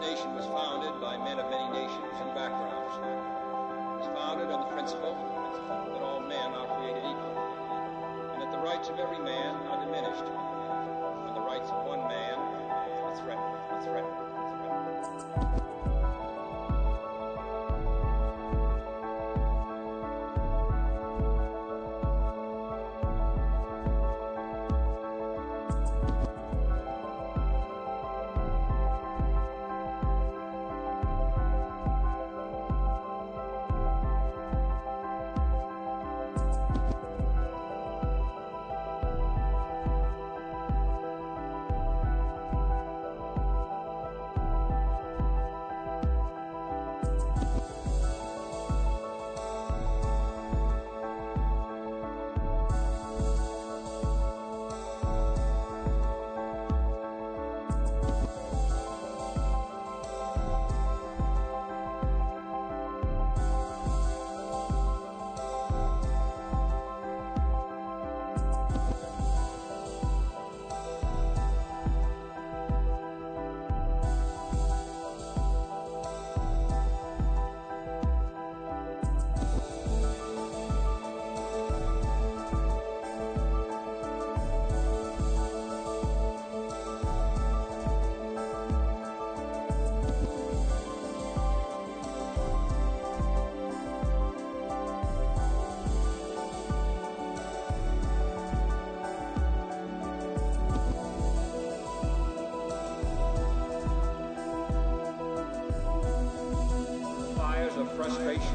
nation was founded by men of many nations and backgrounds. It was founded on the principle that all men are created equal, and that the rights of every man are diminished, and the rights of one man are threatened, are threatened, are threatened.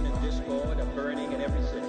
And discord are burning in every city.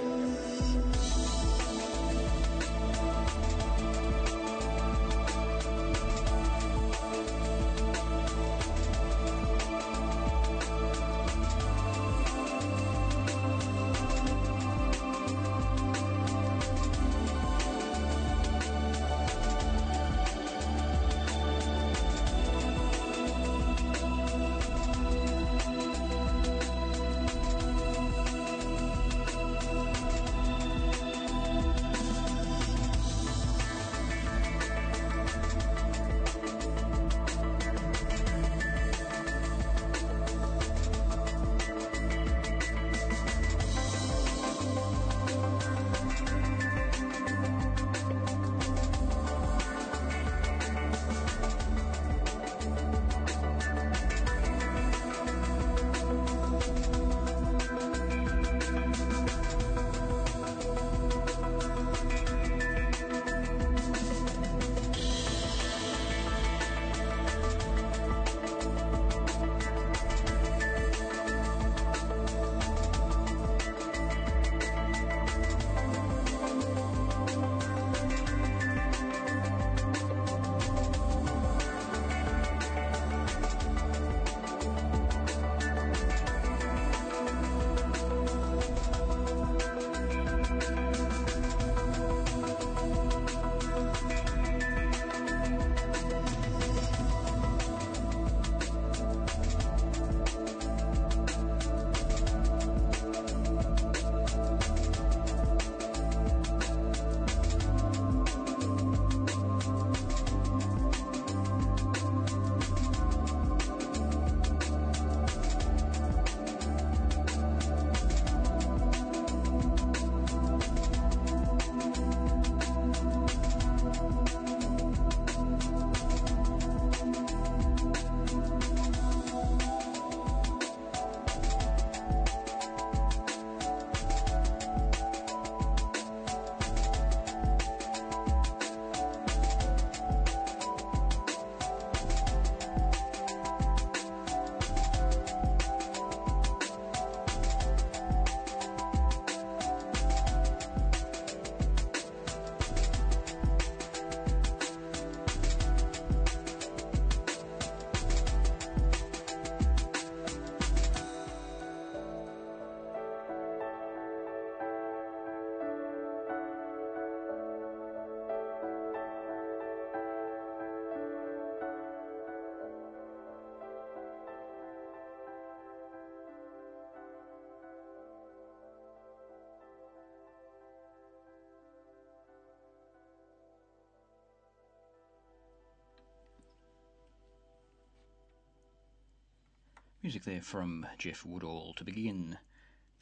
Music there from Jeff Woodall to begin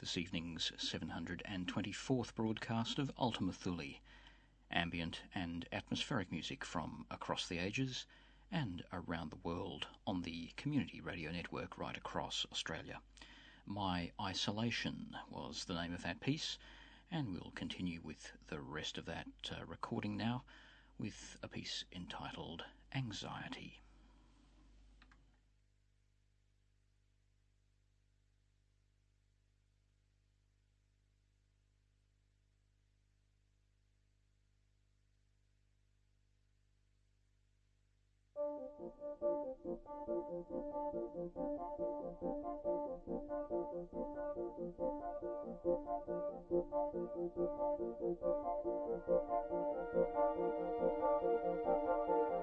this evening's 724th broadcast of Ultima Thule, ambient and atmospheric music from across the ages and around the world on the community radio network right across Australia. My Isolation was the name of that piece, and we'll continue with the rest of that uh, recording now with a piece entitled Anxiety. Thank you.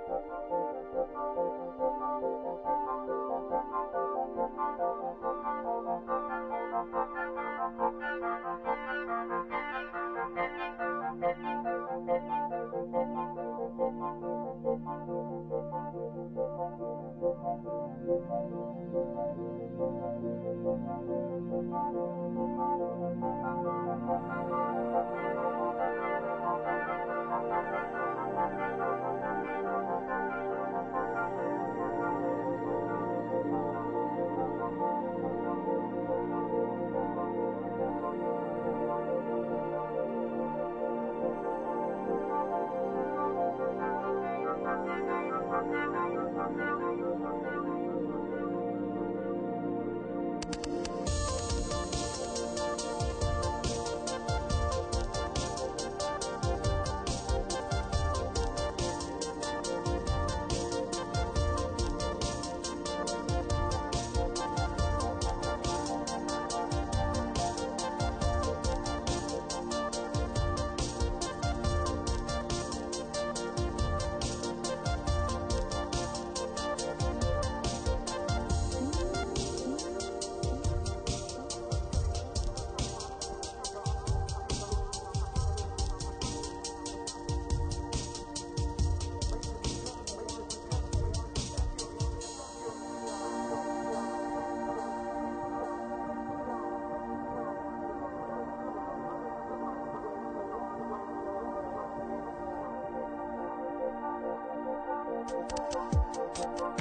我。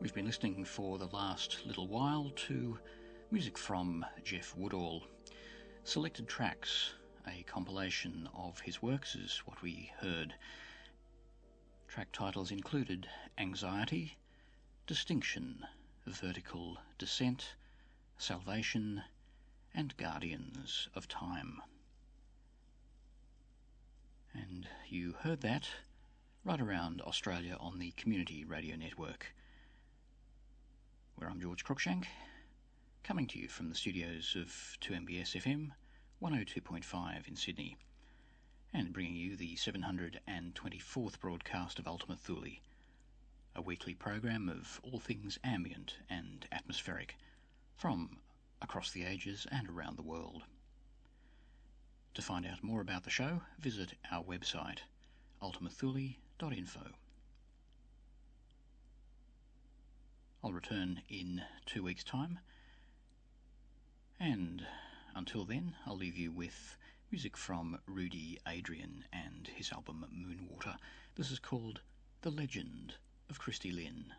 We've been listening for the last little while to music from Jeff Woodall. Selected tracks, a compilation of his works, is what we heard. Track titles included Anxiety, Distinction, Vertical Descent, Salvation, and Guardians of Time. And you heard that right around Australia on the Community Radio Network where I'm George Cruikshank, coming to you from the studios of 2MBS FM 102.5 in Sydney, and bringing you the 724th broadcast of Ultima Thule, a weekly program of all things ambient and atmospheric from across the ages and around the world. To find out more about the show, visit our website, ultimathule.info. I'll return in two weeks' time, and until then, I'll leave you with music from Rudy Adrian and his album Moonwater. This is called The Legend of Christy Lynn.